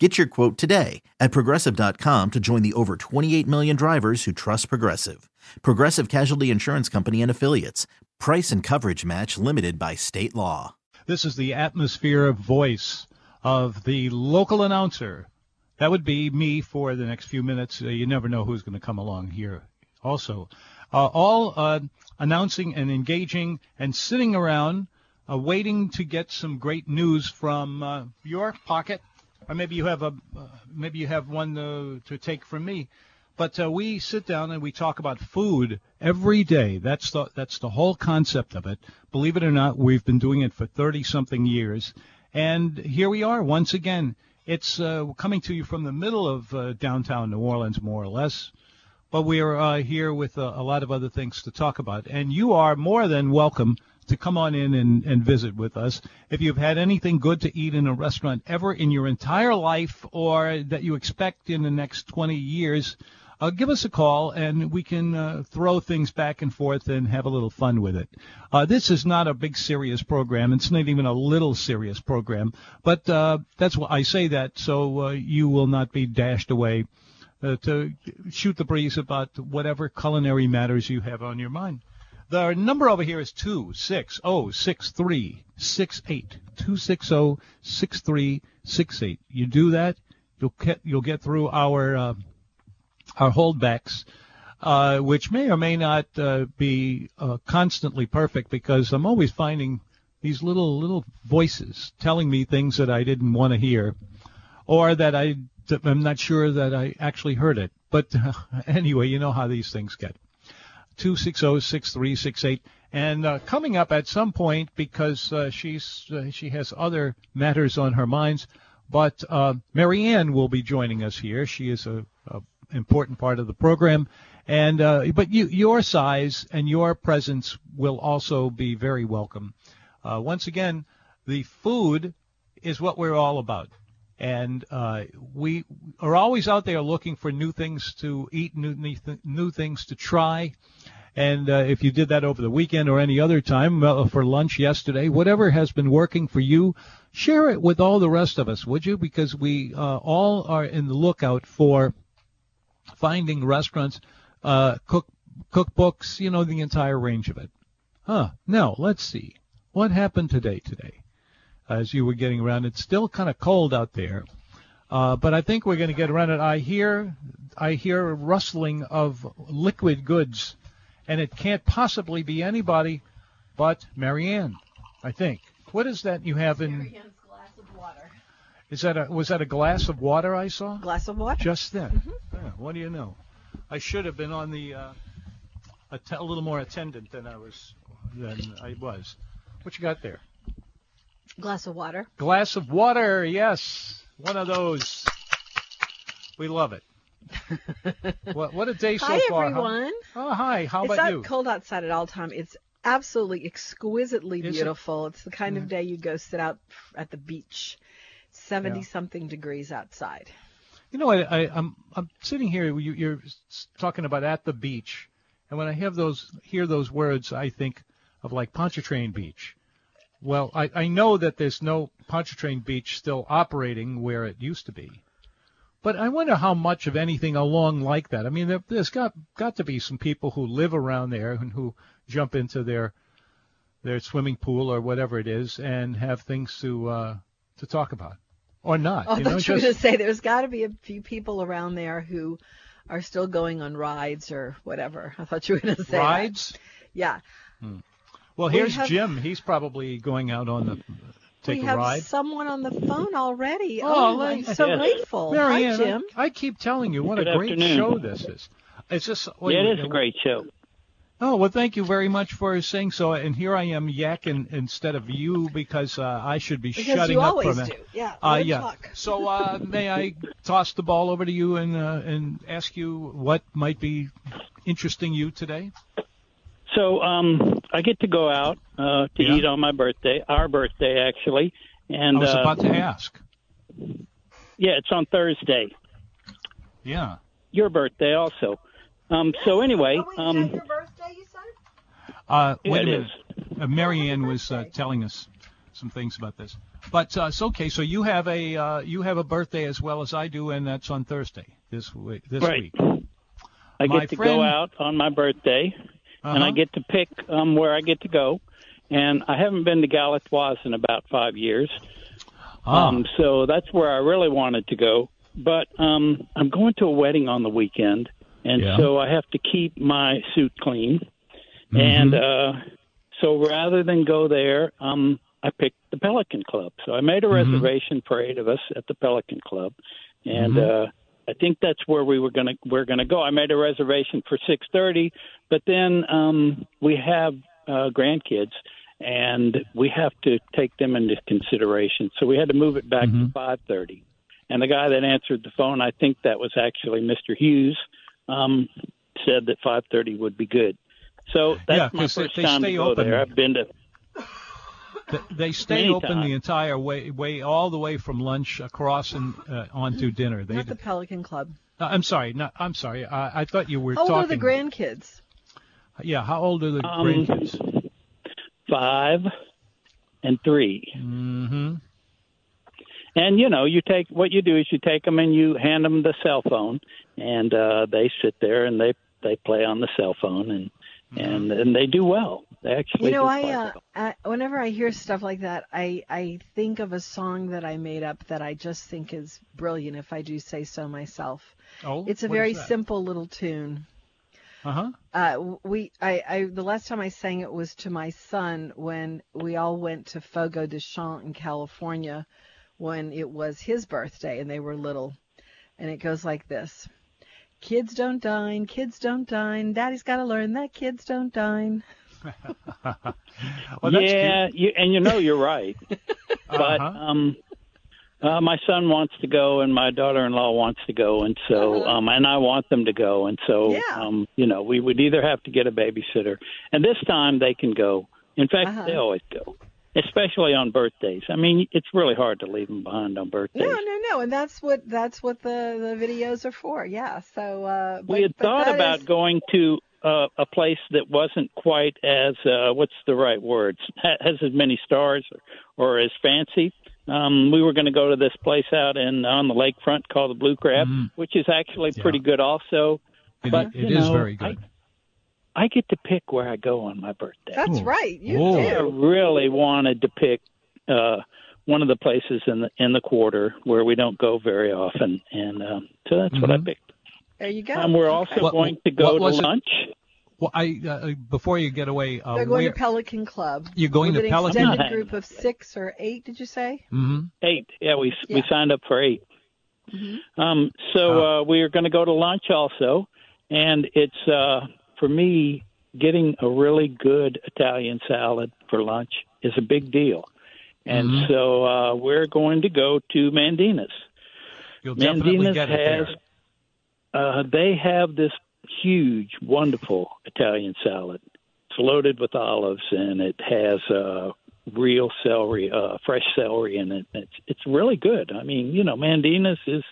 Get your quote today at progressive.com to join the over 28 million drivers who trust Progressive. Progressive Casualty Insurance Company and Affiliates. Price and coverage match limited by state law. This is the atmosphere of voice of the local announcer. That would be me for the next few minutes. Uh, you never know who's going to come along here also. Uh, all uh, announcing and engaging and sitting around uh, waiting to get some great news from uh, your pocket or maybe you have a uh, maybe you have one to, to take from me. But uh, we sit down and we talk about food every day. That's the that's the whole concept of it. Believe it or not, we've been doing it for 30 something years, and here we are once again. It's uh, coming to you from the middle of uh, downtown New Orleans, more or less. But we are uh, here with a lot of other things to talk about, and you are more than welcome to come on in and, and visit with us. If you've had anything good to eat in a restaurant ever in your entire life or that you expect in the next 20 years, uh, give us a call and we can uh, throw things back and forth and have a little fun with it. Uh, this is not a big serious program. It's not even a little serious program, but uh, that's why I say that so uh, you will not be dashed away uh, to shoot the breeze about whatever culinary matters you have on your mind. The number over here is 2606368. 2606368. You do that, you'll get, you'll get through our, uh, our holdbacks, uh, which may or may not uh, be uh, constantly perfect because I'm always finding these little, little voices telling me things that I didn't want to hear or that I, I'm not sure that I actually heard it. But anyway, you know how these things get. 260-6368. And uh, coming up at some point, because uh, she's uh, she has other matters on her minds, but uh, Marianne will be joining us here. She is a, a important part of the program, and uh, but you, your size and your presence will also be very welcome. Uh, once again, the food is what we're all about and uh, we are always out there looking for new things to eat, new new, th- new things to try. And uh, if you did that over the weekend or any other time uh, for lunch yesterday, whatever has been working for you, share it with all the rest of us, would you? Because we uh, all are in the lookout for finding restaurants, uh, cook cookbooks, you know, the entire range of it. Huh. Now let's see what happened today. Today as you were getting around. It's still kind of cold out there, uh, but I think we're going to get around it. I hear, I hear a rustling of liquid goods, and it can't possibly be anybody but Marianne. I think. What is that you have in? Marianne's glass of water. Is that a was that a glass of water I saw? Glass of water. Just then. Yeah, what do you know? I should have been on the uh, a, t- a little more attendant than I was than I was. What you got there? Glass of water. Glass of water, yes. One of those. We love it. what, what a day so hi far. huh? everyone. Oh, hi. How it's about not you? cold outside at all time. It's absolutely exquisitely Is it? beautiful. It's the kind of day you go sit out at the beach. 70 Yeah. something degrees outside. You know, I, I, I'm I'm sitting here. You, you're talking about at the beach, and when I have those hear those words, I think of like Pontchartrain Beach. Well, I, I know that there's no Pontchartrain Beach still operating where it used to be, but I wonder how much of anything along like that. I mean, there, there's got got to be some people who live around there and who jump into their their swimming pool or whatever it is and have things to uh, to talk about, or not. Oh, you know, thought just to say there's got to be a few people around there who are still going on rides or whatever. I thought you were going to say that. rides. Yeah. Well, We here's have- Jim. He's probably going out on the take we a have someone on the phone already. Oh, Oh, I'm so Yes. grateful. Marianne, Hi, Jim. I, I keep telling you what Good a great afternoon. show this is. It's just wait, yeah, it wait, is a great show. Oh well, thank you very much for saying so. And here I am yakking instead of you because uh, I should be Because shutting you up always from do. Yeah. Uh, yeah. talk. So uh, may I toss the ball over to you and uh, and ask you what might be interesting you today? So um, I get to go out uh, to Yeah. eat on my birthday, our birthday actually, and I was uh, about to ask. yeah, it's on Thursday. Yeah. Your birthday also. Um, so anyway, um, your birthday, you said? Uh, Yeah, wait a it minute. Uh, Marianne was uh, telling us some things about this. But uh, it's okay. So you have a uh, you have a birthday as well as I do, and that's on Thursday this week. This Right. week. I My get to friend- go out on my birthday, and Uh-huh. I get to pick um, where I get to go. And I haven't been to Galatoire's in about five years. Ah, Um, so that's where I really wanted to go. But um, I'm going to a wedding on the weekend, and Yeah. so I have to keep my suit clean. Mm-hmm. And uh, so rather than go there, um, I picked the Pelican Club. So I made a Mm-hmm. reservation for eight of us at the Pelican Club, and Mm-hmm. uh, I think that's where we were gonna we're gonna go. I made a reservation for six thirty, but then um, we have uh, grandkids, and we have to take them into consideration. So we had to move it back Mm-hmm. to five thirty. And the guy that answered the phone, I think that was actually Mr. Hughes, um, said that five thirty would be good. So that's Yeah, my first time stay to go open. there. I've been to they stay many open the entire way, way all the way from lunch across and uh, onto dinner. They, Not the Pelican Club. uh, I'm sorry, not, I'm sorry. I, I thought you were How old talking. are the grandkids? Yeah, how old are the Um, grandkids? five and three. Mm-hmm. And you know, you take what you do is you take them and you hand them the cell phone, and uh, they sit there and they they play on the cell phone and and and they do well. They actually You know, I, uh. I whenever I hear stuff like that, I I think of a song that I made up that I just think is brilliant. If I do say so myself, Oh, it's a very simple little tune. Uh-huh. Uh, we I, I the last time I sang it was to my son when we all went to Fogo de Chão in California when it was his birthday and they were little, and it goes like this. Kids don't dine, kids don't dine. Daddy's got to learn that kids don't dine. Well, that's yeah, you, and you know you're right. but Uh-huh. um, uh, my son wants to go, and my daughter-in-law wants to go, and so um, and I want them to go, and so Uh-huh. Yeah. um, you know we would either have to get a babysitter, and this time they can go. In fact, Uh-huh. they always go, especially on birthdays. I mean, it's really hard to leave them behind on birthdays. No, no, no, and that's what that's what the the videos are for. Yeah. So uh, but, we had but thought about is- going to uh, a place that wasn't quite as uh, what's the right words has as many stars or, or as fancy. Um, we were going to go to this place out in on the lakefront called the Blue Crab, Mhm. which is actually Yeah. pretty good also. It, but, it you is know, very good. I get to pick where I go on my birthday. That's Ooh. right. You Whoa. I really wanted to pick uh, one of the places in the in the quarter where we don't go very often, and um, so that's what I Mhm. picked. There you go. Um, we're also What- going to go to was it? lunch. Well, I uh, before you get away, uh, They're going to Pelican Club. You're going with to an Pelican? extended I'm group of six or eight. Did you say? Mm-hmm. Eight. Yeah, we we signed up for 8 Mm-hmm. Um, so uh, we are going to go to lunch also, and it's uh, for me getting a really good Italian salad for lunch is a big deal, and Mhm. so uh, we're going to go to Mandina's. You'll definitely Mandina's has uh, they have this huge, wonderful Italian salad. It's loaded with olives, and it has uh, real celery, uh, fresh celery in it. It's it's really good. I mean, you know, Mandina's is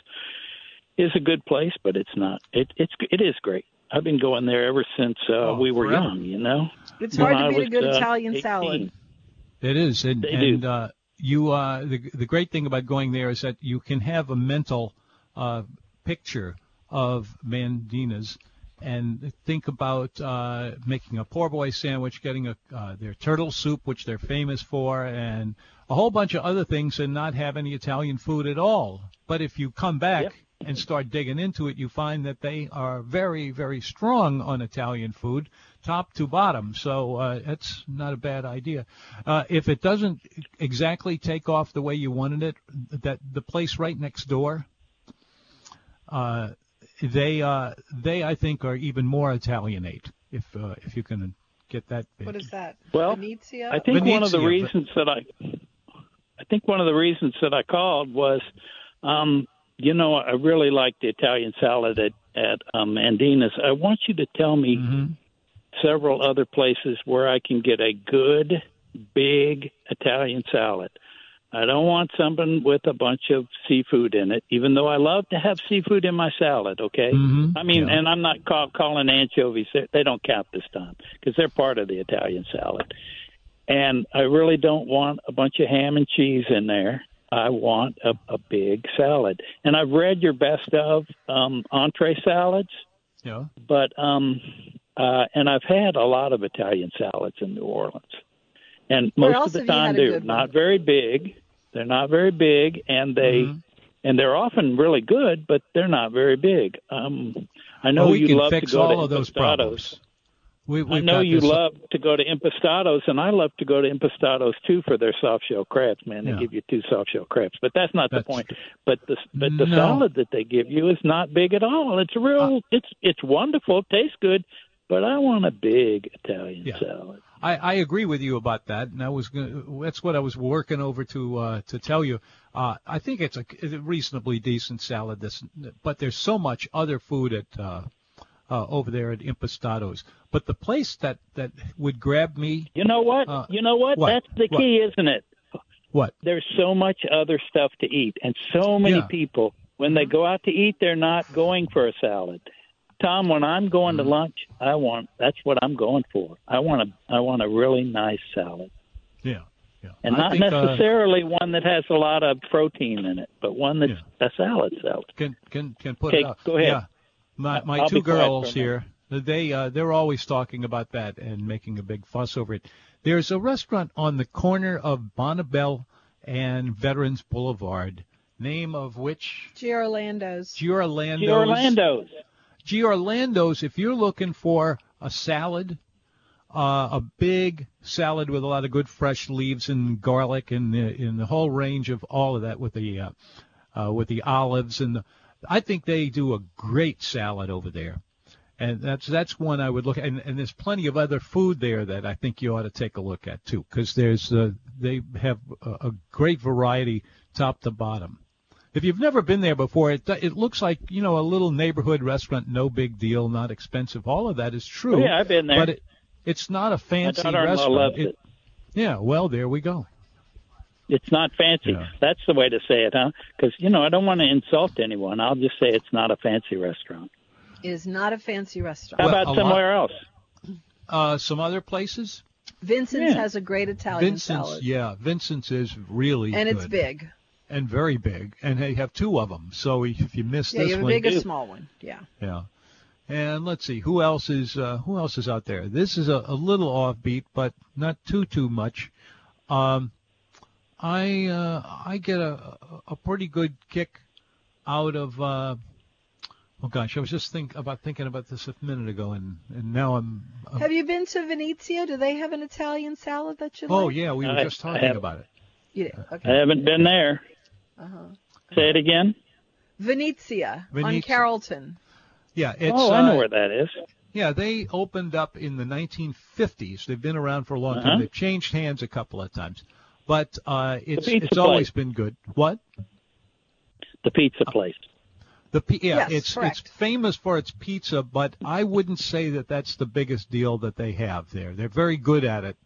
is a good place, but it's not. It it's it is great. I've been going there ever since uh, Oh, we were forever. young. You know, It's When hard to beat was, a good uh, Italian 18. salad. It is, and, They do. and uh, you uh, the the great thing about going there is that you can have a mental uh, picture of Mandina's and think about uh, making a poor boy sandwich, getting a uh, their turtle soup, which they're famous for, and a whole bunch of other things, and not have any Italian food at all. But if you come back Yep. And start digging into it, you find that they are very, very strong on Italian food, top to bottom. So uh, that's not a bad idea. Uh, if it doesn't exactly take off the way you wanted it, that the place right next door, uh, they uh, they I think are even more Italianate. If uh, if you can get that. Bit. What is that? Well, Venezia? I think one of the Venezia, but- reasons that I, I think one of the reasons that I called was, um, you know, I really like the Italian salad at at um, Mandina's. I want you to tell me Mhm. several other places where I can get a good, big Italian salad. I don't want something with a bunch of seafood in it, even though I love to have seafood in my salad. Okay, Mhm, I mean, yeah. and I'm not call, calling anchovies; they don't count this time because they're part of the Italian salad. And I really don't want a bunch of ham and cheese in there. I want a, a big salad. And I've read your best of um, entree salads Yeah. but um uh and I've had a lot of Italian salads in New Orleans. And Where most of the time had they're not one? very big. They're not very big and they Mhm. and they're often really good, but they're not very big. Um I know Well, we you can love fix to go all to of those Impastato's. problems. We, I know you love to go to Impastato's, and I love to go to Impastato's too for their soft shell crabs. Man, they Yeah. give you two soft shell crabs, but that's not That's- the point. But the but the No. salad that they give you is not big at all. It's real. Uh, it's it's wonderful. It tastes good, but I want a big Italian Yeah. salad. I, I agree with you about that, and I was gonna, that's what I was working over to uh, to tell you. Uh, I think it's a, it's a reasonably decent salad. This, but there's so much other food at uh, uh, over there at Impastato's. But the place that that would grab me, You know what? Uh, you know what? what? That's the What? key, isn't it? what? There's so much other stuff to eat, and so many Yeah. people when they go out to eat, they're not going for a salad. Tom, when I'm going Mm-hmm. to lunch, I want that's what I'm going for. I want a I want a really nice salad, Yeah, yeah. and I not think, uh, necessarily one that has a lot of protein in it, but one that's a salad salad. can can can put Okay, it out. go ahead. Yeah, my my I'll two be quiet for a girls here, they uh, they're always talking about that and making a big fuss over it. There's a restaurant on the corner of Bonnabel and Veterans Boulevard, name of which Giorlando's. Giorlando's. The Orlando's. Giorlando's. If you're looking for a salad, uh, a big salad with a lot of good fresh leaves and garlic and the, the whole range of all of that with the uh, uh, with the olives and the, I think they do a great salad over there. And that's that's one I would look at, and, and there's plenty of other food there that I think you ought to take a look at too, because there's uh, they have a, a great variety top to bottom. If you've never been there before, it it looks like you know a little neighborhood restaurant, no big deal, not expensive. All of that is true. Oh, yeah, I've been there. But it, it's not a fancy restaurant. It- it. yeah, well, there we go. It's not fancy. Yeah. That's the way to say it, huh? Because you know I don't want to insult anyone. I'll just say it's not a fancy restaurant. It is not a fancy How restaurant. Well, about a lot- somewhere else? Uh, some other places, Vincent's Yeah. has a great Italian Vincent's. salad. Yeah, Vincent's is really and good. it's big. and very big, and they have two of them. So if you miss Yeah, this you have a one, big or too. small one. Yeah. yeah. And let's see who else is uh, who else is out there. This is a, a little offbeat, but not too too much. Um, I uh, I get a a pretty good kick out of. Uh, oh gosh, I was just think about thinking about this a minute ago, and and now I'm. I'm Have you been to Venezia? Do they have an Italian salad that you oh like? Oh yeah, we were I- just talking about it. You did. I haven't been there. Uh-huh. Say it again. Venezia, on Carrollton. Yeah, it's. oh, I know uh, where that is. Yeah, they opened up in the 1950s. They've been around for a long Uh-huh. time. They've changed hands a couple of times, but uh, it's pizza it's always been good. What? The pizza place. The pi- yeah, Yes, it's correct. it's famous for its pizza, but I wouldn't say that that's the biggest deal that they have there. They're very good at it,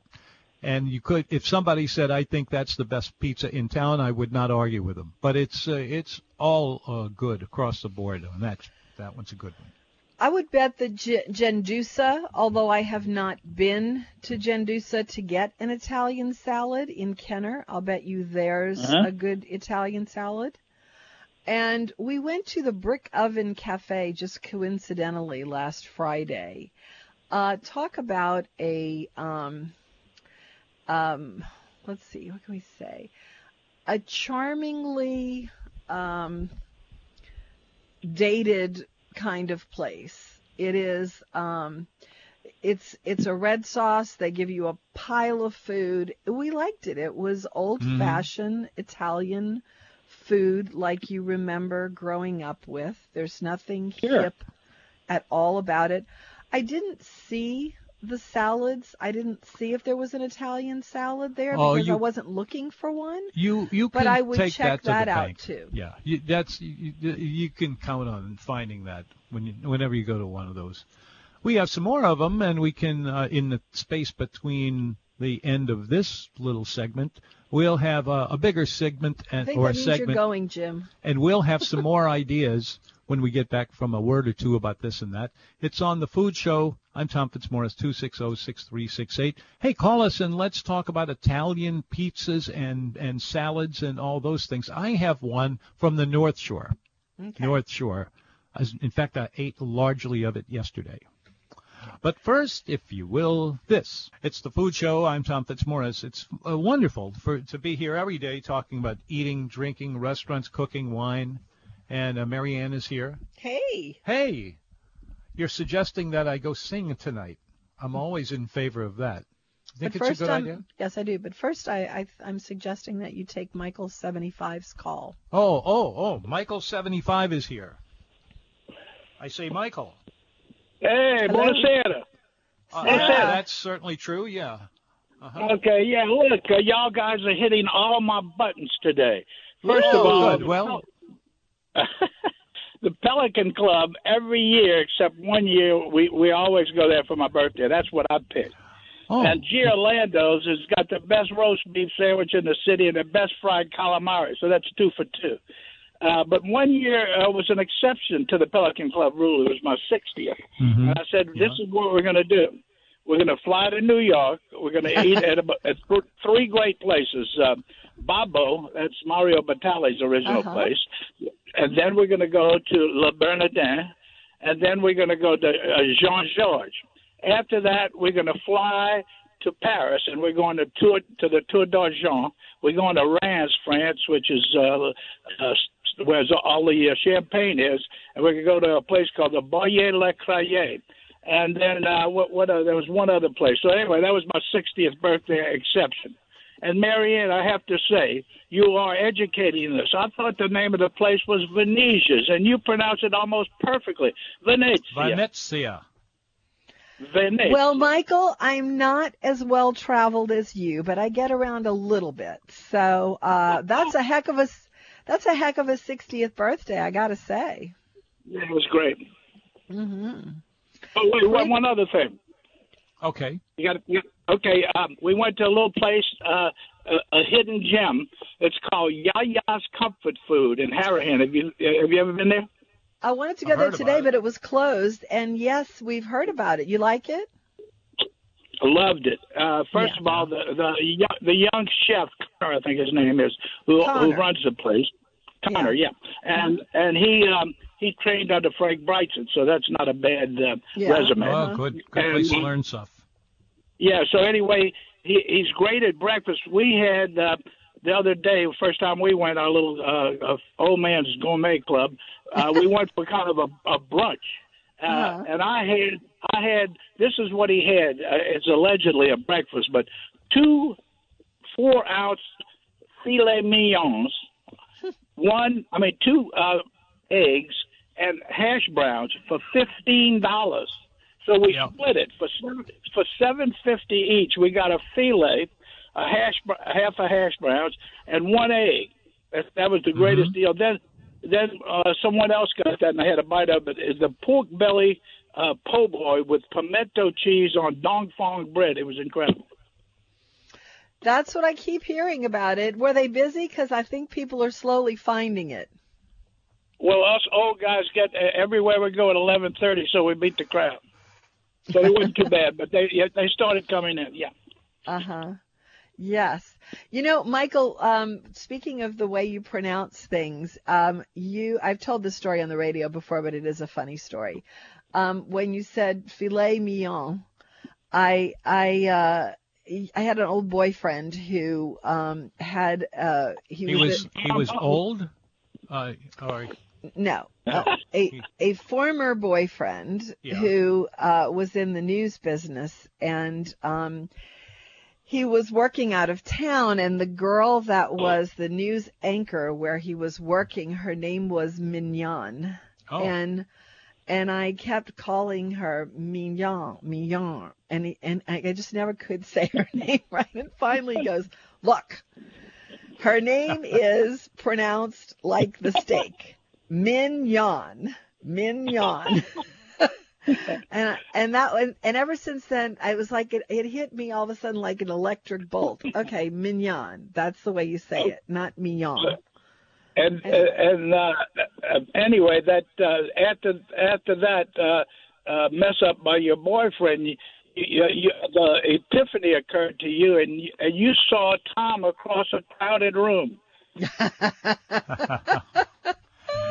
and you could if somebody said I think that's the best pizza in town, I would not argue with them. But it's uh, it's all uh, good across the board, and that that one's a good one. I would bet that Gendusa, although I have not been to Gendusa to get an Italian salad in Kenner, I'll bet you there's Uh-huh. a good Italian salad. And we went to the Brick Oven Cafe just coincidentally last Friday. Uh, talk about a, um, um, let's see, what can we say? A charmingly um, dated kind of place. It is um it's it's a red sauce. They give you a pile of food. We liked it. It was old fashioned Italian food like you remember growing up with. There's nothing Sure. hip at all about it. I didn't see the salads. I didn't see if there was an Italian salad there Oh, because I wasn't looking for one. You you But can I would take check that to that out, bank. too. Yeah, you, that's you, you you can count on finding that when you whenever you go to one of those. we have some more of them, and we can, uh, in the space between the end of this little segment, we'll have a, a bigger segment I and, think or that a means segment, you're going, Jim. and we'll have some more ideas when we get back from a word or two about this and that. It's on the Food Show. I'm Tom Fitzmaurice, 260-6368. Hey, call us and let's talk about Italian pizzas and, and salads and all those things. I have one from the North Shore. Okay. North Shore. In fact, I ate largely of it yesterday. But first, if you will, this. It's the Food Show. I'm Tom Fitzmaurice. It's uh, wonderful for to be here every day talking about eating, drinking, restaurants, cooking, wine. And uh, Marianne is here. Hey. Hey, you're suggesting that I go sing tonight. I'm always in favor of that. Think but it's first, a good I'm, idea? yes, I do. But first, I, I I'm suggesting that you take Michael 75's call. Oh, oh, oh, Michael 75 is here. I say Michael. Hey, Hello? buonasera. Uh, Yeah. that's certainly true, yeah. Uh-huh. Okay, yeah, look, uh, y'all guys are hitting all my buttons today. First of Oh, all, good. Well, the Pelican Club every year except one year we we always go there for my birthday. That's what I picked. oh, And Giorlando's has got the best roast beef sandwich in the city and the best fried calamari. So that's two for two. Uh, but one year uh, was an exception to the Pelican Club rule. It was my 60th. mhm. And I said, this is what we're going to do. We're going to fly to New York. We're going to eat at, about, at three great places. Uh, Babbo, that's Mario Batali's original Uh-huh. place. And then we're going to go to Le Bernardin. And then we're going to go to uh, Jean Georges. After that, we're going to fly to Paris, and we're going to tour to the Tour d'Argent. We're going to Reims, France, which is uh, uh, where all the uh, champagne is, and we could go to a place called the Boyer Les Crayères. And then uh, what? What? Uh, there was one other place. So anyway, that was my 60th birthday exception. And Marianne, I have to say, you are educating us. I thought the name of the place was Venetia's, and you pronounce it almost perfectly. Venezia. Venezia. Venezia. Well, Michael, I'm not as well traveled as you, but I get around a little bit. So uh, that's a heck of a s- that's a heck of a 60th birthday, I gotta say. Yeah, it was great. Mm-hmm. Oh wait, one, one other thing. Okay. You got you, okay. Um, we went to a little place, uh, a, a hidden gem. It's called Yaya's Comfort Food in Harahan. Have you have you ever been there? I wanted to I go there today, it. but it was closed. And yes, we've heard about it. You like it? Loved it. Uh, first Yeah. of all, the the yo- the young chef, I think his name is, who who runs the place. Connor, yeah, and and he um he trained under Frank Brigtsen, so that's not a bad uh, Yeah. resume. Oh, good. Good place to learn stuff. Yeah. So anyway, he he's great at breakfast. We had uh, the other day, first time we went, our little uh, uh, old man's gourmet club. Uh, we went for kind of a, a brunch, uh, Uh-huh. and I had I had this is what he had. Uh, it's allegedly a breakfast, but two four ounce filet mignons, one I mean two uh, eggs and hash browns for fifteen dollars. So we Yeah. split it for for seven fifty each. We got a filet, a hash half a hash browns, and one egg. That, that was the greatest deal. Then then uh, someone else got that, and I had a bite of it. Is the pork belly uh, po' boy with pimento cheese on Dong Phuong bread. It was incredible. That's what I keep hearing about it. Were they busy? Because I think people are slowly finding it. Well, us old guys get uh, everywhere we go at eleven thirty, so we beat the crowd. So it wasn't too bad, but they they started coming in. Yeah. Uh huh. Yes. You know, Michael, um, speaking of the way you pronounce things, um, you, I've told this story on the radio before, but it is a funny story. Um, when you said filet mignon, I, I, uh, I had an old boyfriend who, um, had, uh, he, He was, was he was old. Uh, or no, uh, a, a former boyfriend Yeah. who, uh, was in the news business and, um, he was working out of town and the girl that oh. was the news anchor where he was working her name was mignon oh, and and i kept calling her mignon mignon and he, and i just never could say her name right. And finally he goes look her name is pronounced like the steak. Mignon mignon and and that and, and ever since then, I was like it, it hit me all of a sudden like an electric bolt. Okay, mignon. That's the way you say it, not mignon. And and uh, anyway, that uh, after after that uh, uh, mess up by your boyfriend, you, you, you, the epiphany occurred to you, and you, and you saw Tom across a crowded room.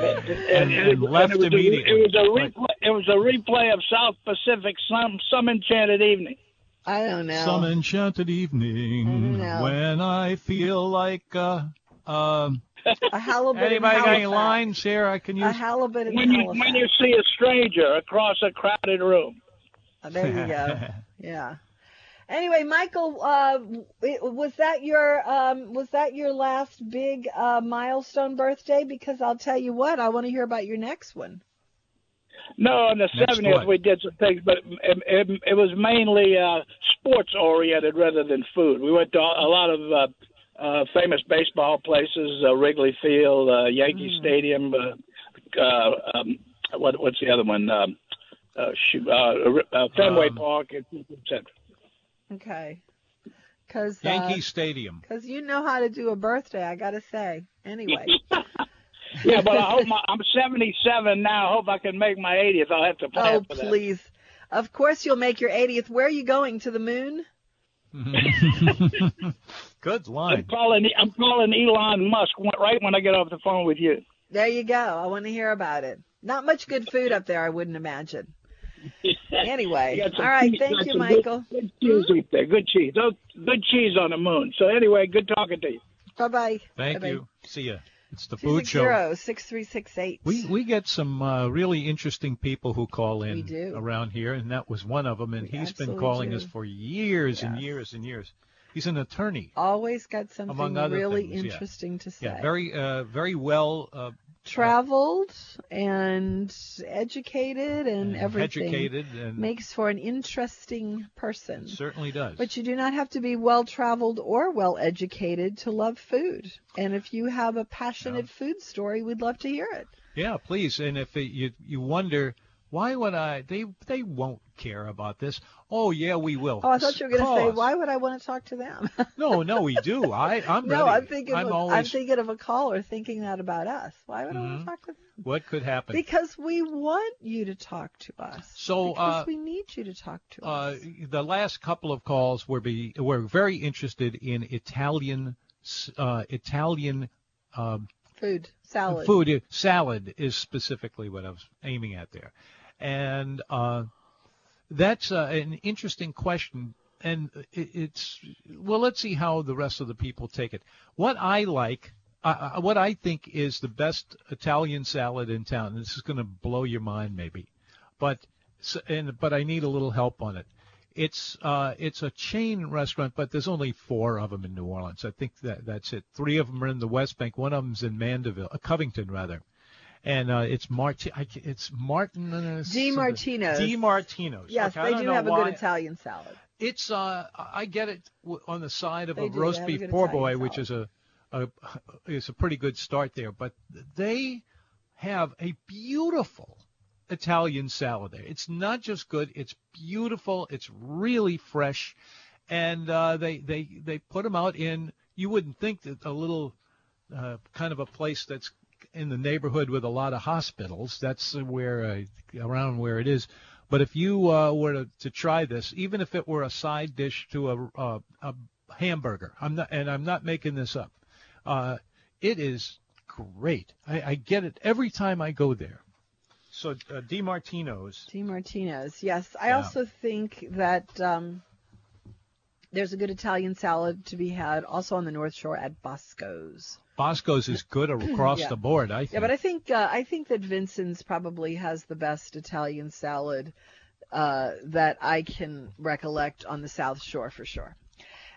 and, and, and left it was immediately. A, it was a replay. It was a replay of South Pacific some some enchanted evening. I don't know. Some enchanted evening know. when I feel like uh, um. a halibut Anybody got any lines here I can use? A halibut When you when you see a stranger across a crowded room. Oh, there you go. Yeah. Anyway, Michael, uh, was that your um, was that your last big uh, milestone birthday? Because I'll tell you what, I want to hear about your next one. No, in the Next seventies we did some things, but it, it, it was mainly uh, sports oriented rather than food. We went to a lot of uh, uh, famous baseball places, uh, Wrigley Field, uh, Yankee Stadium, uh, uh, um, what, what's the other one? Um, uh, shoot, uh, uh, Fenway Um, Park, et cetera. Okay. Because Yankee uh, Stadium. because you know how to do a birthday, I gotta say. Anyway, Yeah, but I hope my, I'm 77 now. I hope I can make my 80th. I'll have to plan oh for that. please, of course you'll make your 80th. Where are you going to the moon? Mm-hmm. Good I'm calling. I'm calling Elon Musk right when I get off the phone with you. There you go. I want to hear about it. Not much good food up there, I wouldn't imagine. Anyway, You got some all right. cheese- Thank you, some Michael. Good, good cheese up there. Good cheese. Oh, good cheese on the moon. So anyway, good talking to you. Bye bye. Thank Bye-bye. you. See ya. It's the food show. Six three six eight. We we get some uh, really interesting people who call in around here, and that was one of them. And We he's been calling do. us for years and years and years. He's an attorney. always got something Among other really things, yeah. interesting to say. Yeah, very uh, very well uh, Traveled and educated and everything. educated, and Makes for an interesting person. certainly does. But you do not have to be well traveled or well educated to love food. And if you have a passionate food story, we'd love to hear it. Yeah, please. And if it, you you wonder why would I? They they won't care about this. Oh yeah, we will. Oh, I thought you were going to say, why would I want to talk to them? No, no, we do. I I'm no, ready. I'm thinking. I'm of, I'm thinking of a caller thinking that about us. Why would I want to talk to them? what could happen? Because we want you to talk to us. So, because uh, we need you to talk to uh, us. the last couple of calls were be were very interested in Italian uh, Italian um, Food, salad. food. Salad is specifically what I was aiming at there, and uh, that's uh, an interesting question. And it, it's well, let's see how the rest of the people take it. What I like, uh, uh, what I think is the best Italian salad in town. And this is going to blow your mind, maybe, but and but I need a little help on it. It's uh, it's a chain restaurant, but there's only four of them in New Orleans. I think that that's it. Three of them are in the West Bank. One of them's in Mandeville, uh, Covington rather, and uh, it's Marti- I, It's Martin. Uh, Di Martino's. Di Martino's. Yes, Okay, they do have a good Italian salad. It's uh, I get it w- on the side of They a do, roast a beef poor Italian boy, which is a, a is a pretty good start there. But they have a beautiful Italian salad there. It's not just good; it's beautiful. It's really fresh, and uh, they they they put them out in. You wouldn't think that a little uh, kind of a place that's in the neighborhood with a lot of hospitals. That's where uh, around where it is. But if you uh, were to, to try this, even if it were a side dish to a, a, a hamburger, I'm not, and I'm not making this up. Uh, it is great. I, I get it every time I go there. So uh, Di Martino's. Di Martino's. Yes, I Yeah. also think that um, there's a good Italian salad to be had also on the North Shore at Bosco's. Bosco's is good across Yeah. the board. I think. Yeah, but I think uh, I think that Vincent's probably has the best Italian salad uh, that I can recollect on the South Shore for sure.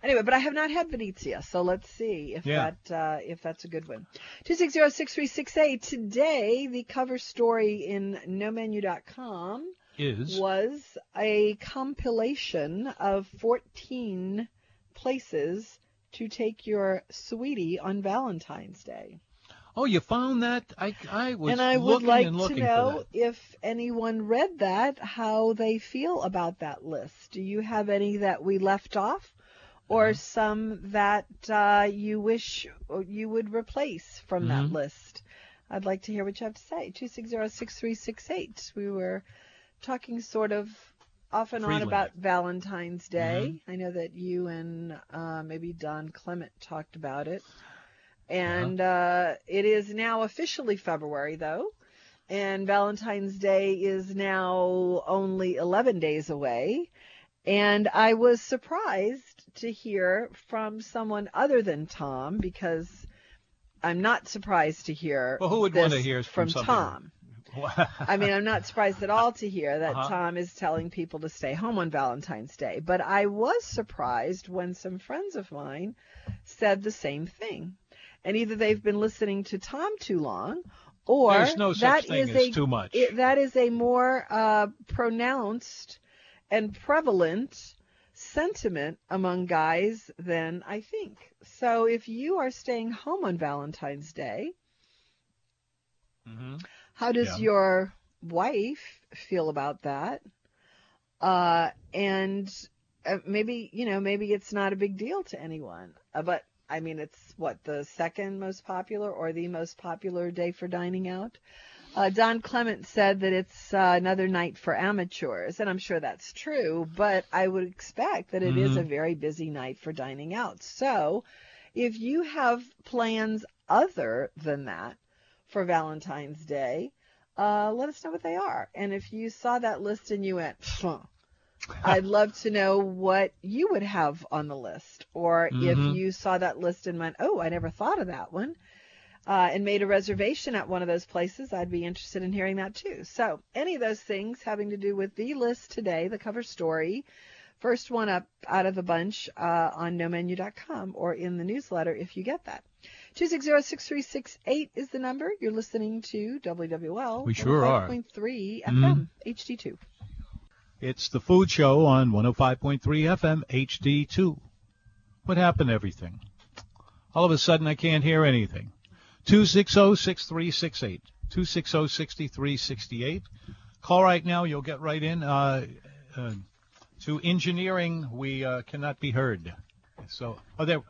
Anyway, but I have not had Venezia, so let's see if Yeah. that uh, if that's a good one. Two six zero six three six eight. Today, the cover story in NoMenu.com is was a compilation of 14 places to take your sweetie on Valentine's Day. Oh, you found that? I I was and I would like to know if anyone read that, how they feel about that list. Do you have any that we left off, or Uh-huh. some that uh, you wish you would replace from that Mhm. list? I'd like to hear what you have to say. Two six zero six three six eight. We were talking sort of off and on about Valentine's Day. I know that you and uh, maybe Don Clement talked about it. And uh, it is now officially February, though. And Valentine's Day is now only 11 days away. And I was surprised to hear from someone other than Tom because I'm not surprised to hear Well, who would want to hear from somebody- Tom. I mean, I'm not surprised at all to hear that Uh-huh. Tom is telling people to stay home on Valentine's Day. But I was surprised when some friends of mine said the same thing. And either they've been listening to Tom too long, or There's no that such thing as a, too much. it- that is a more uh, pronounced and prevalent sentiment among guys than I think. So if you are staying home on Valentine's Day, Mhm. How does Yeah. your wife feel about that? Uh, and uh, maybe, you know, maybe it's not a big deal to anyone. Uh, but, I mean, it's what, the second most popular or the most popular day for dining out? Uh, Don Clement said that it's uh, another night for amateurs, and I'm sure that's true, but I would expect that it is Mhm. a very busy night for dining out. So, if you have plans other than that for Valentine's Day, uh, let us know what they are. And if you saw that list and you went, I'd love to know what you would have on the list. Or Mhm. if you saw that list and went, oh, I never thought of that one, uh, and made a reservation at one of those places, I'd be interested in hearing that too. So, any of those things having to do with the list today, the cover story, first one up out of the bunch uh, on nomenu.com or in the newsletter if you get that. 260-6368 is the number. You're listening to WWL. We sure are. 105.3 Mhm. FM, HD2. It's the food show on 105.3 FM HD2. What happened to everything? All of a sudden, I can't hear anything. 260-6368. 260-6368. Call right now. You'll get right in. Uh, uh, to engineering, we uh, cannot be heard. So, oh, there.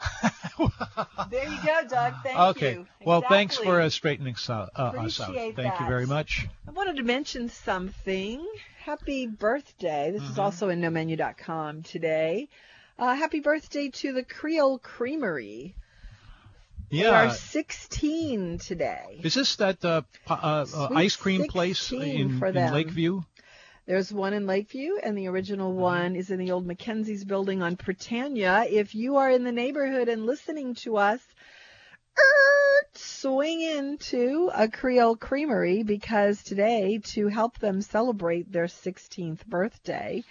There you go, Doug. Thank okay. you. Well, thanks for uh, straightening uh, us out. Thank you very much. I wanted to mention something. Happy birthday. This is Mm-hmm. also in nomenu.com today. Uh, happy birthday to the Creole Creamery. Yeah. They are 16 today. Is this that uh, uh, uh, ice cream place in, in. Lakeview? There's one in Lakeview, and the original Mm-hmm. one is in the old McKenzie's building on Prytania. If you are in the neighborhood and listening to us, er, swing into a Creole Creamery because today, to help them celebrate their 16th birthday,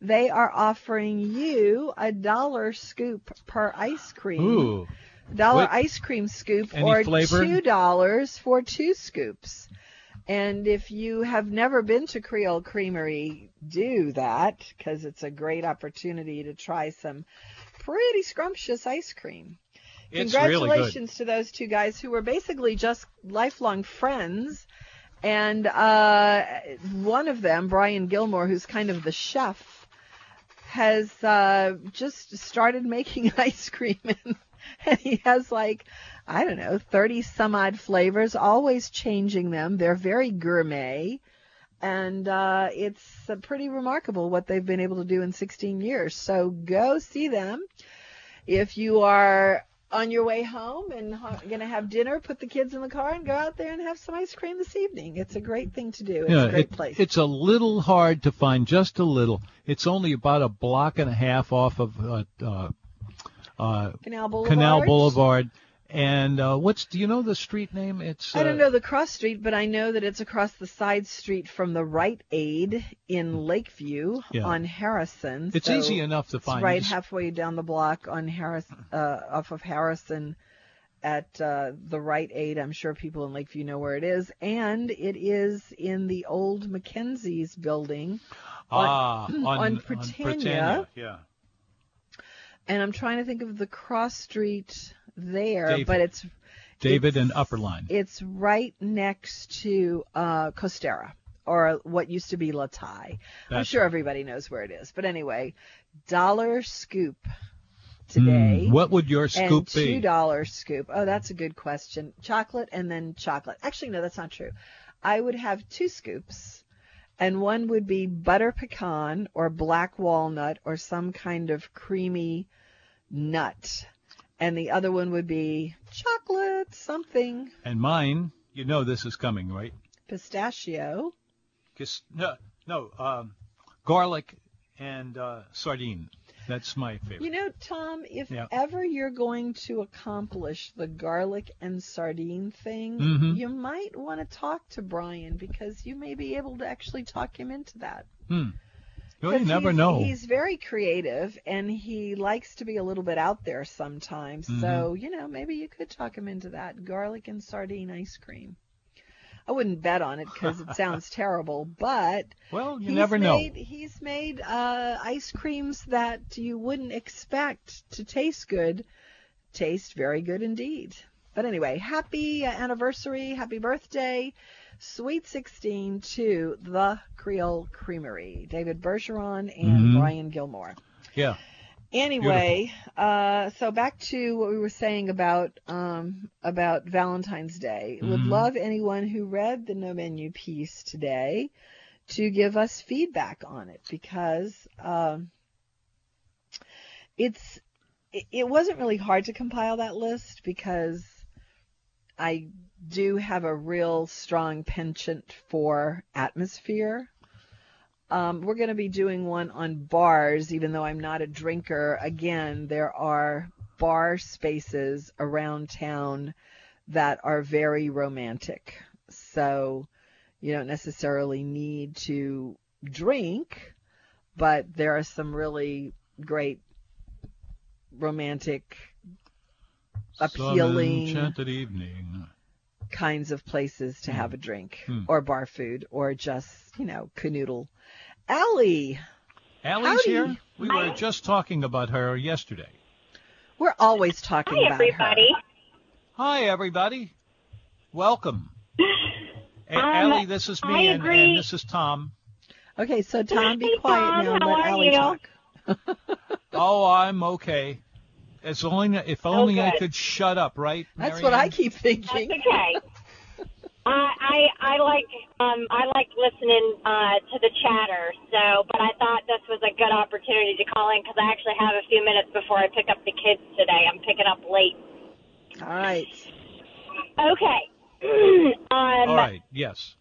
they are offering you a dollar scoop per ice cream. Ooh. Dollar What- ice cream scoop Any or flavor? two dollars for two scoops. And if you have never been to Creole Creamery, do that because it's a great opportunity to try some pretty scrumptious ice cream. It's really good. Congratulations to those two guys who were basically just lifelong friends. And uh, one of them, Brian Gilmore, who's kind of the chef, has uh, just started making ice cream. And, and he has like, I don't know, 30 some odd flavors, always changing them. They're very gourmet. And uh, it's uh, pretty remarkable what they've been able to do in 16 years. So go see them. If you are on your way home and going to have dinner, put the kids in the car and go out there and have some ice cream this evening. It's a great thing to do. It's yeah, a great it- place. It's a little hard to find, just a little. It's only about a block and a half off of uh, uh, uh, Canal Boulevard. Canal Boulevard. And uh, what's do you know the street name? It's I don't uh, know the cross street, but I know that it's across the side street from the Rite Aid in Lakeview Yeah. on Harrison. It's So easy enough to It's find. right halfway down the block on Harris, uh, off of Harrison, at uh, the Rite Aid. I'm sure people in Lakeview know where it is, and it is in the old McKenzie's building. ah, on, on on Prytania. Yeah. and I'm trying to think of the cross street there, David. but it's David and Upperline. It's right next to uh, Costera, or what used to be La Thai. I'm sure everybody knows where it is. But anyway, dollar scoop today. Mm, what would your scoop two be? dollar scoop. Oh, that's a good question. Chocolate and then chocolate. Actually, no, that's not true. I would have two scoops, and one would be butter pecan or black walnut or some kind of creamy nut, and the other one would be chocolate something And mine, you know this is coming, right? pistachio. 'Cause- no, no, um, garlic and uh, sardine. That's my favorite. You know, Tom, if Yeah. ever you're going to accomplish the garlic and sardine thing, Mhm. you might want to talk to Brian because you may be able to actually talk him into that. Hmm. Well, you never he's, know. He's very creative and he likes to be a little bit out there sometimes. Mm-hmm. So, you know, maybe you could talk him into that garlic and sardine ice cream. I wouldn't bet on it because it sounds terrible, but well, you never know. made, He's made uh, ice creams that you wouldn't expect to taste good, taste very good indeed. But anyway, happy uh, anniversary, happy birthday, sweet 16 to the Creole Creamery, David Bergeron and Mhm. Brian Gilmore. Yeah. Anyway, uh, so back to what we were saying about um, about Valentine's Day. Would Mhm. love anyone who read the No Menu piece today to give us feedback on it because um, it's it, it wasn't really hard to compile that list because I do have a real strong penchant for atmosphere. Um, we're going to be doing one on bars, even though I'm not a drinker. Again, there are bar spaces around town that are very romantic. So you don't necessarily need to drink, but there are some really great romantic, appealing Some enchanted evening. kinds of places to have a drink Hmm. or bar food or just, you know, canoodle. Allie, Allie's Howdy. here. We were just talking about her yesterday. we're always talking Hi, about everybody. her. Hi, everybody. Welcome. A- Um, Allie, this is me, and, and this is Tom. Okay, so Tom, be Hey, quiet Tom, now and let Allie you? talk. Oh, I'm okay. As only if only I could shut up, right? That's what I keep That's thinking. okay. I I I like um I like listening uh to the chatter. So, but I thought this was a good opportunity to call in because I actually have a few minutes before I pick up the kids today. I'm picking up late. All right. Okay. um. All right. Yes.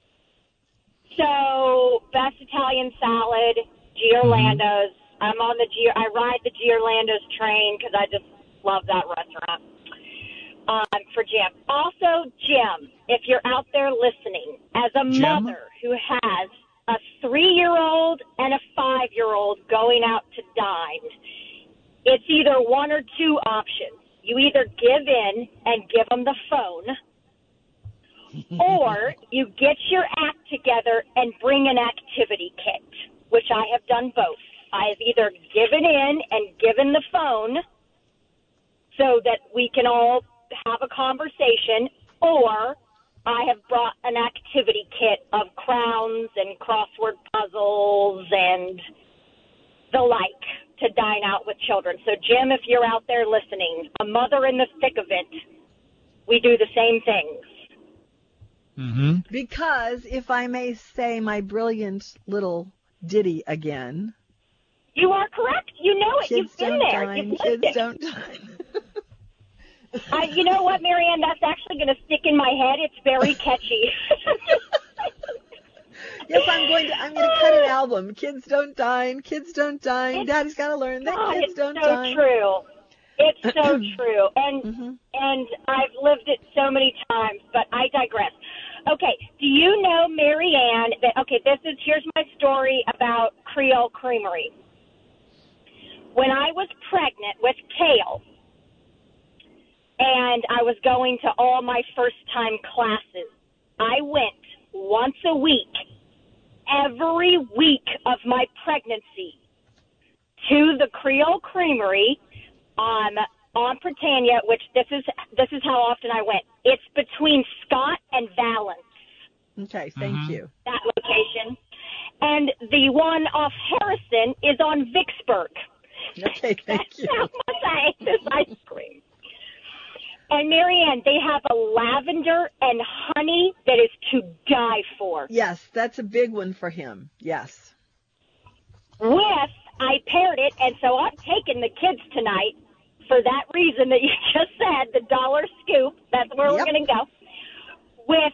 So, best Italian salad, Giorlando's. I'm on the G. I ride the Giorlando's train because I just love that restaurant. Um, for Jim. Also, Jim, if you're out there listening, as a Jim? mother who has a three-year-old and a five-year-old going out to dine, it's either one or two options. You either give in and give them the phone, or you get your act together and bring an activity kit, which I have done both. I have either given in and given the phone so that we can all have a conversation, or I have brought an activity kit of crowns and crossword puzzles and the like to dine out with children. So, Jim, if you're out there listening, a mother in the thick of it, we do the same things. Mm-hmm. Because if I may say my brilliant little ditty again, You are correct. You know it. kids You've been there. dine, You've kids lived it. don't dine. I, you know what, Marianne? That's actually going to stick in my head. It's very catchy. yes, I'm going to I'm going to cut an album. Kids don't dine, kids don't dine. It's- Daddy's got to learn that God, kids don't so dine. true. It's so true, and Mhm. and I've lived it so many times. But I digress. Okay, do you know Marianne? That okay, this is here's my story about Creole Creamery. When I was pregnant with Kale, and I was going to all my first time classes, I went once a week, every week of my pregnancy, to the Creole Creamery on on Prytania, which this is this is how often I went It's between Scott and Valence, Okay, thank Mhm. you. that location. And the one off Harrison is on Vicksburg. Okay, thank That's you. how much I hate this ice cream. And Marianne, they have a lavender and honey that is to die for. Yes, that's a big one for him. Yes. With, I paired it, and so I'm taking the kids tonight for that reason that you just said, the dollar scoop. That's where we're going to go. With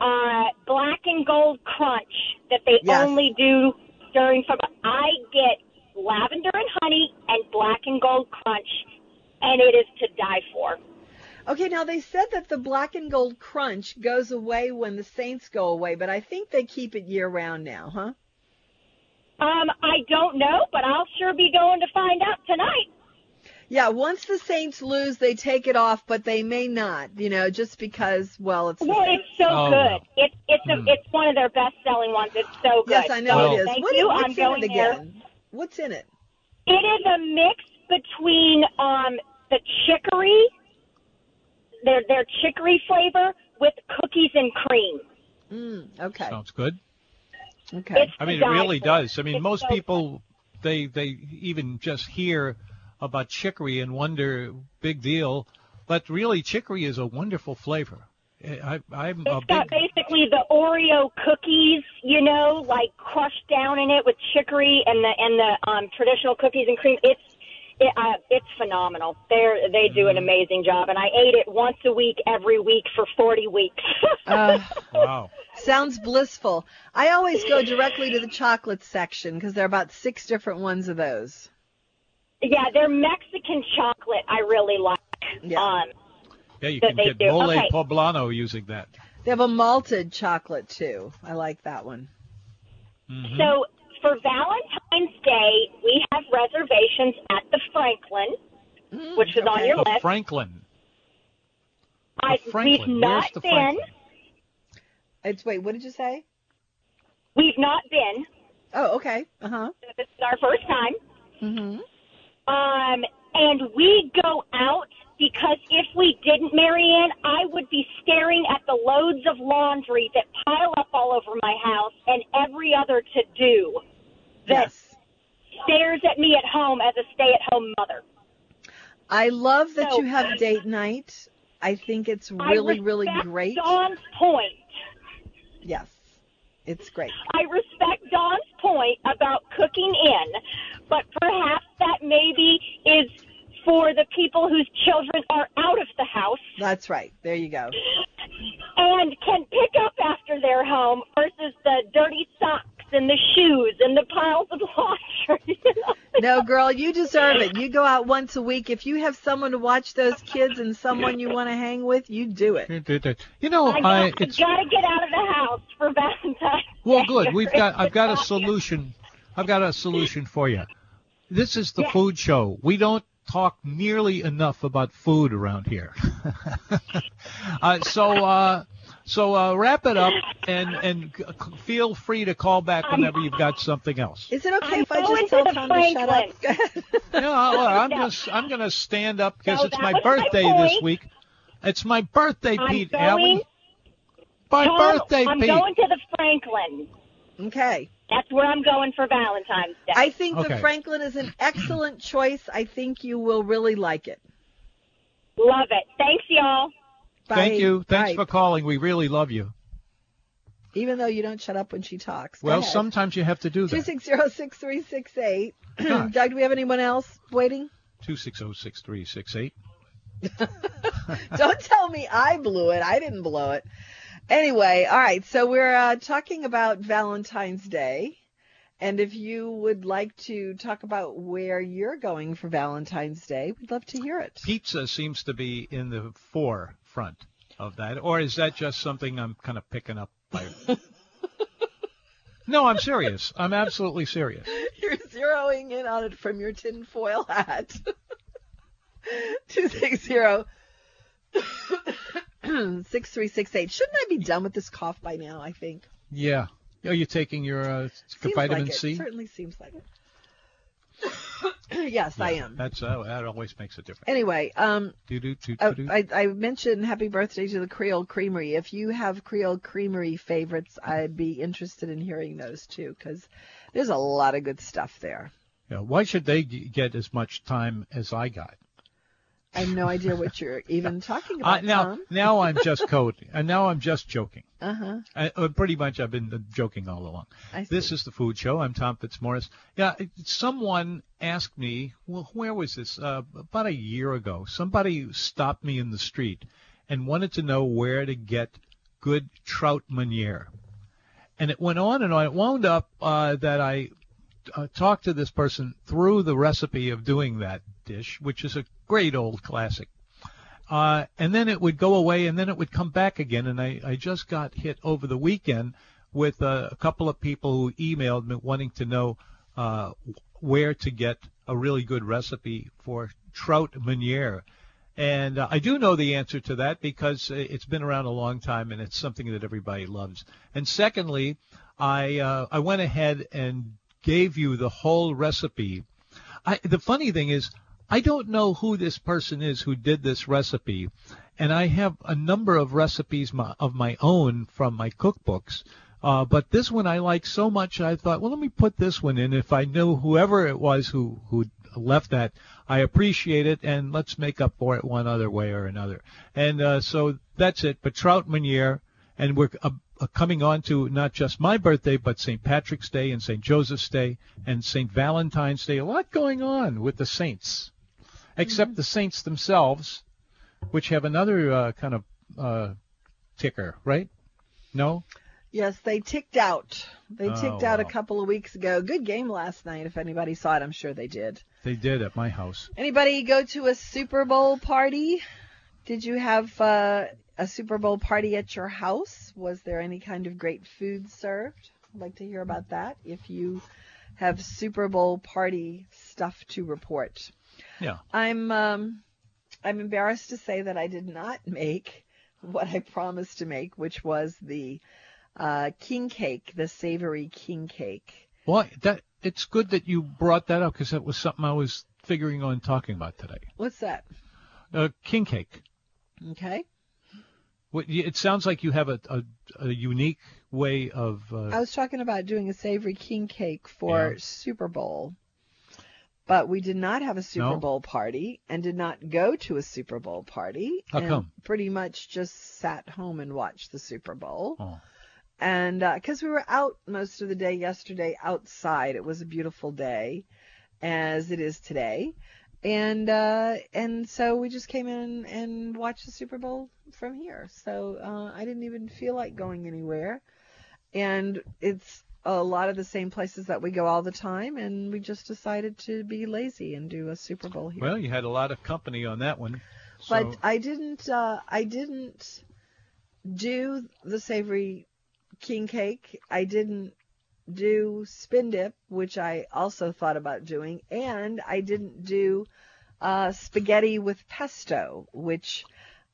uh, black and gold crunch that they Yes. only do during summer. I get lavender and honey and black and gold crunch, and it is to die for. Okay, now they said that the black and gold crunch goes away when the Saints go away, but I think they keep it year round now, huh? Um, I don't know, but I'll sure be going to find out tonight. Yeah, once the Saints lose, they take it off, but they may not, you know, just because, well, it's Well, it's so Oh, good. well. It's it's a, Hmm. it's one of their best selling ones. It's so good. Yes, I know Well- it is. Thank What- you. what's I'm in going it there. What's in it? It is a mix between um the chicory, their their chicory flavor with cookies and cream. Mm, okay. Sounds good. Okay. It's I mean, it really for. does. I mean, It's most so people they they even just hear about chicory and wonder big deal, but really chicory is a wonderful flavor. I, I'm a It's got big basically the Oreo cookies, you know, like crushed down in it with chicory and the and the um, traditional cookies and cream. It's it, uh, it's phenomenal. They they do an Mm-hmm. amazing job, and I ate it once a week, every week for 40 weeks. Uh, wow. sounds blissful. I always go directly to the chocolate section because there are about six different ones of those. yeah, their Mexican chocolate I really like. Yeah. Um, Yeah, you can they get do. mole Okay. poblano using that. They have a malted chocolate too. I like that one. Mhm. So for Valentine's Day, we have reservations at the Franklin, Mm, which is on your the list. Franklin. The I, Franklin. we've not the been. Franklin? It's wait, what did you say? We've not been. Oh, okay. Uh huh. This is our first time. Mhm. Um, and we go out because if we didn't, Marianne, I would be staring at the loads of laundry that pile up all over my house and every other to do that Yes. stares at me at home as a stay at home mother. I love that So- you have date night. I think it's really, really respect great. Dawn's point. Yes. It's great. I respect Dawn's point about cooking in, but perhaps that maybe is for the people whose children are out of the house That's right. There you go. and can pick up after their home versus the dirty socks and the shoes and the piles of laundry. No, girl, you deserve it. You go out once a week. If you have someone to watch those kids and someone you want to hang with, you do it. You know, I, I got, it's gotta get out of the house for Valentine's. well, Day. good. We've got I've got a solution. I've got a solution for you. This is the Yes. food show. We don't talk nearly enough about food around here. uh, so uh, so uh, wrap it up and and c- c- feel free to call back whenever you've got something else. Is it okay I'm if I just tell to Tom to shut up? Yeah, well, I'm No. just I'm gonna stand up because No, it's my was my birthday this week. It's my birthday, I'm Pete going- Alley. My Tom, birthday, I'm Pete. going to the Franklin. okay. That's where I'm going for Valentine's Day. I think the Franklin is an excellent choice. I think you will really like it. Love it. Thanks, y'all. Bye. Thank you. Thanks Bye. for calling. We really love you. Even though you don't shut up when she talks. Go Well, ahead. sometimes you have to do that. six zero six three six eight. Gosh. Doug, do we have anyone else waiting? Two six zero six three six eight. Don't tell me I blew it. I didn't blow it. Anyway, all right. So we're uh, talking about Valentine's Day. And if you would like to talk about where you're going for Valentine's Day, we'd love to hear it. Pizza seems to be in the forefront of that, or is that just something I'm kind of picking up by? no, I'm serious. I'm absolutely serious. You're zeroing in on it from your tinfoil hat. 260 6368. Shouldn't I be done with this cough by now, I think? Yeah. Are you taking your uh, vitamin like it. C? Certainly seems like it. yes, I am. That's uh, that always makes a difference. Anyway, um, Oh. I, I mentioned happy birthday to the Creole Creamery. If you have Creole Creamery favorites, I'd be interested in hearing those too, because there's a lot of good stuff there. Yeah, why should they get as much time as I got? I have no idea what you're even talking Uh, about, now, Tom. now I'm just coding, and now I'm just joking. Uh huh. I, uh, pretty much, I've been uh, joking all along. I see. This is the Food Show. I'm Tom Fitzmaurice. Yeah, it- someone asked me, well, where was this? Uh, about a year ago. Somebody stopped me in the street and wanted to know where to get good trout meuniere. And it went on and on. It wound up uh, that I uh, talked to this person through the recipe of doing that dish, which is a great old classic. Uh, and then it would go away, and then it would come back again. And I, I just got hit over the weekend with uh, a couple of people who emailed me wanting to know uh, where to get a really good recipe for trout meuniere. And uh, I do know the answer to that because it's been around a long time and it's something that everybody loves. And secondly, I uh, I went ahead and gave you the whole recipe. I, the funny thing is, I don't know who this person is who did this recipe, and I have a number of recipes my, of my own from my cookbooks. Uh, but this one I like so much, I thought, well, let me put this one in. If I knew whoever it was who who left that, I appreciate it, and let's make up for it one other way or another. And uh, so that's it. But Trout Meuniere, and we're uh, uh, coming on to not just my birthday, but St. Patrick's Day and St. Joseph's Day and St. Valentine's Day. A lot going on with the saints, except the saints themselves, which have another uh, kind of uh, ticker, right? No? Yes, they ticked out. They Oh, ticked out a couple of weeks ago. Good game last night. If anybody saw it, I'm sure they did. They did at my house. Anybody go to a Super Bowl party? Did you have uh, a Super Bowl party at your house? Was there any kind of great food served? I'd like to hear about that. If you have Super Bowl party stuff to report, Yeah. I'm um, I'm embarrassed to say that I did not make what I promised to make, which was the uh, king cake, the savory king cake. Well, that it's good that you brought that up because that was something I was figuring on talking about today. What's that? Uh, king cake. Okay. What, it sounds like you have a, a, a unique way of. Uh, I was talking about doing a savory king cake for Yeah. Super Bowl. But we did not have a Super No? Bowl party and did not go to a Super Bowl party. How and come? Pretty much just sat home and watched the Super Bowl. oh, And because we were out most of the day yesterday outside, it was a beautiful day, as it is today. And uh, and so we just came in and watched the Super Bowl from here. So uh, I didn't even feel like going anywhere. And it's a lot of the same places that we go all the time, and we just decided to be lazy and do a Super Bowl here. well, you had a lot of company on that one. So, But I didn't. Uh, I didn't do the savory king cake. I didn't do spin dip, which I also thought about doing, and I didn't do uh, spaghetti with pesto, which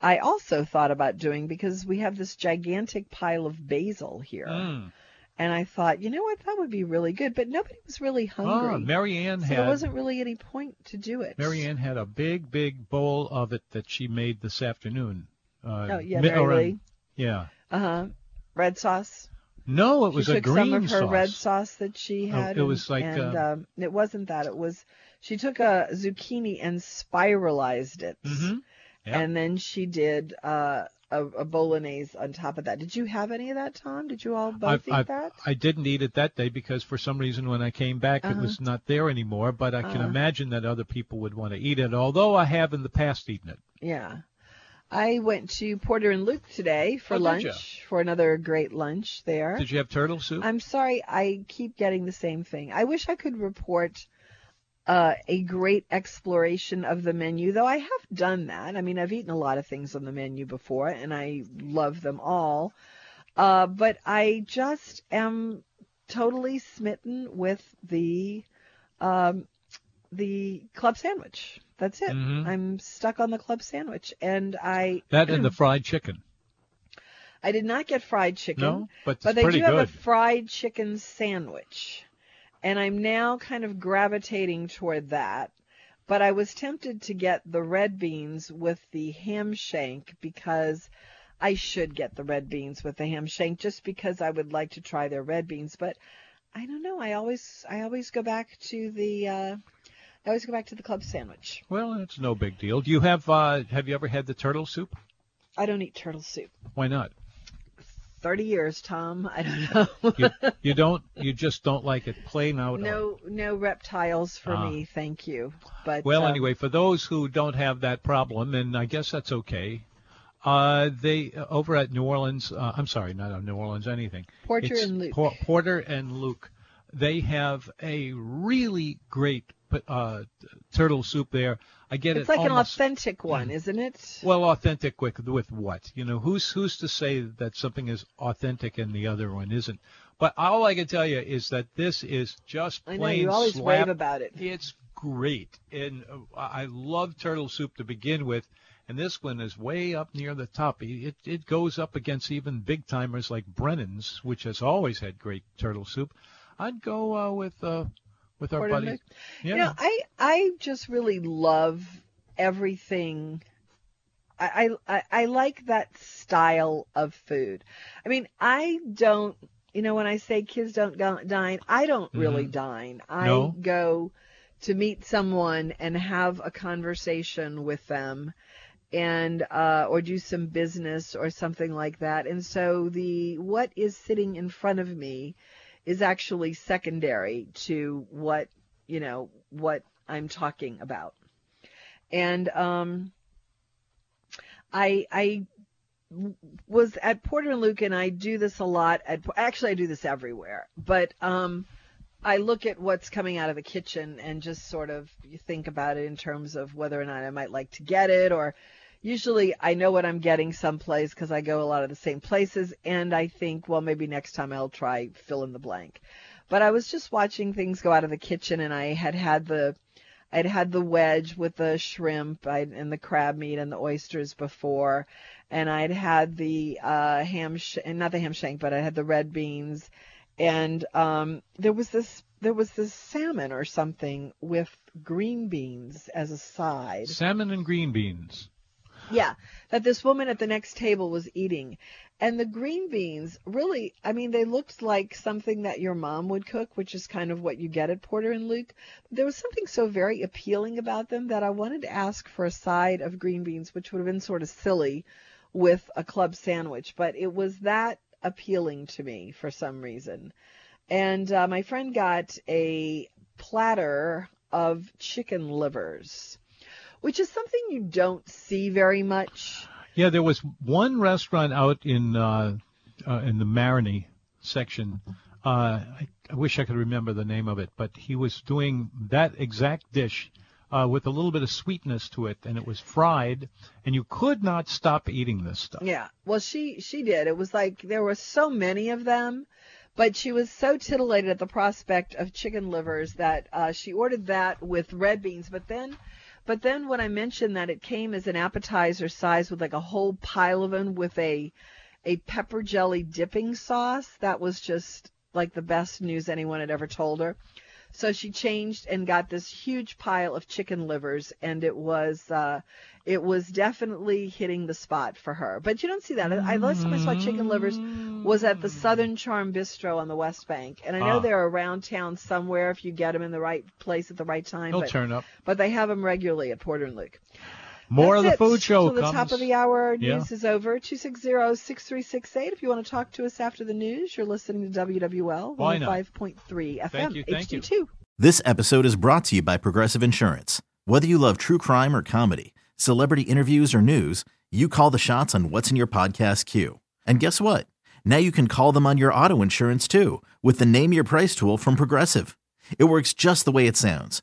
I also thought about doing because we have this gigantic pile of basil here, Mm. And I thought, you know what, that would be really good. But nobody was really hungry. Ah, Mary Ann so had there wasn't really any point to do it. Mary Ann had a big, big bowl of it that she made this afternoon. Uh, Oh yeah, mi- Mary around- Lee. Yeah. Uh huh. Red sauce. No, it was she a took green some of her sauce. red sauce that she Oh, had. it was like, and um, um, it wasn't that. It was she took a zucchini and spiralized it, Mm-hmm. And then she did uh, a, a bolognese on top of that. Did you have any of that, Tom? Did you all both I, eat I, that? I didn't eat it that day because for some reason when I came back it Uh-huh. was not there anymore. But I can Uh-huh. imagine that other people would want to eat it. Although I have in the past eaten it. Yeah. I went to Porter and Luke today for Oh, lunch for another great lunch there. Did you have turtle soup? I'm sorry, I keep getting the same thing. I wish I could report uh, a great exploration of the menu, though I have done that. I mean, I've eaten a lot of things on the menu before, and I love them all. Uh, but I just am totally smitten with the um, the club sandwich. That's it. Mhm. I'm stuck on the club sandwich, and I that and the fried chicken. I did not get fried chicken. No, but But they do have a fried chicken sandwich. And I'm now kind of gravitating toward that. But I was tempted to get the red beans with the ham shank because I should get the red beans with the ham shank just because I would like to try their red beans. But I don't know. I always I always go back to the uh, I always go back to the club sandwich. Well, it's no big deal. Do you have uh, have you ever had the turtle soup? I don't eat turtle soup. Why not? 30 years, Tom. I don't know. You, you don't. You just don't like it plain out. no, no reptiles for Ah. me, thank you. But Well, um, anyway, for those who don't have that problem, and I guess that's okay. Uh, they uh, over at New Orleans. Uh, I'm sorry, not on New Orleans. Anything. Porter It's and Luke. Por- Porter and Luke. They have a really great uh, turtle soup there. I get it's it It's like an authentic one, isn't it? Well, authentic with with what? You know, who's who's to say that something is authentic and the other one isn't? But all I can tell you is that this is just plain. I know you always slap. rave about it. It's great, and uh, I love turtle soup to begin with, and this one is way up near the top. It it goes up against even big timers like Brennan's, which has always had great turtle soup. I'd go uh, with uh, with our buddy. Yeah. You know, I I just really love everything. I, I I like that style of food. I mean, I don't. You know, when I say kids don't go, dine, I don't really dine. I No? go to meet someone and have a conversation with them and uh, or do some business or something like that. And so the what is sitting in front of me is actually secondary to what you know what I'm talking about. And um, I I was at Porter and Luke, and I do this a lot. At actually, I do this everywhere, but um, I look at what's coming out of the kitchen and just sort of think about it in terms of whether or not I might like to get it or usually I know what I'm getting someplace because I go a lot of the same places and I think well maybe next time I'll try fill in the blank. But I was just watching things go out of the kitchen and I had had the I'd had the wedge with the shrimp and the crab meat and the oysters before, and I'd had the uh, ham, sh- not the ham shank, but I had the red beans, and um, there was this there was this salmon or something with green beans as a side. Salmon and green beans. Yeah, that this woman at the next table was eating. And the green beans, really, I mean, they looked like something that your mom would cook, which is kind of what you get at Porter and Luke. There was something so very appealing about them that I wanted to ask for a side of green beans, which would have been sort of silly with a club sandwich, but it was that appealing to me for some reason. And uh, my friend got a platter of chicken livers which is something you don't see very much. Yeah, there was one restaurant out in uh, uh, in the Marigny section. Uh, I, I wish I could remember the name of it, but he was doing that exact dish uh, with a little bit of sweetness to it, and it was fried, and you could not stop eating this stuff. Yeah. Well, she she did. It was like there were so many of them, but she was so titillated at the prospect of chicken livers that uh, she ordered that with red beans. But then, but then when I mentioned that it came as an appetizer size with like a whole pile of them with a a pepper jelly dipping sauce, that was just like the best news anyone had ever told her. So she changed and got this huge pile of chicken livers, and it was uh, it was definitely hitting the spot for her. But you don't see that. I last time I saw chicken livers was at the Southern Charm Bistro on the West Bank, and I know Ah. they're around town somewhere if you get them in the right place at the right time. He'll but, turn up. but they have them regularly at Porter and Luke. More That's of the it. food show Till the comes. top of the hour, Yeah. news is over. 260-6368. If you want to talk to us after the news, you're listening to WWL Why not? 105.3 FM Thank you, thank you. HD2. This episode is brought to you by Progressive Insurance. Whether you love true crime or comedy, celebrity interviews or news, you call the shots on what's in your podcast queue. And guess what? Now you can call them on your auto insurance too with the Name Your Price tool from Progressive. It works just the way it sounds.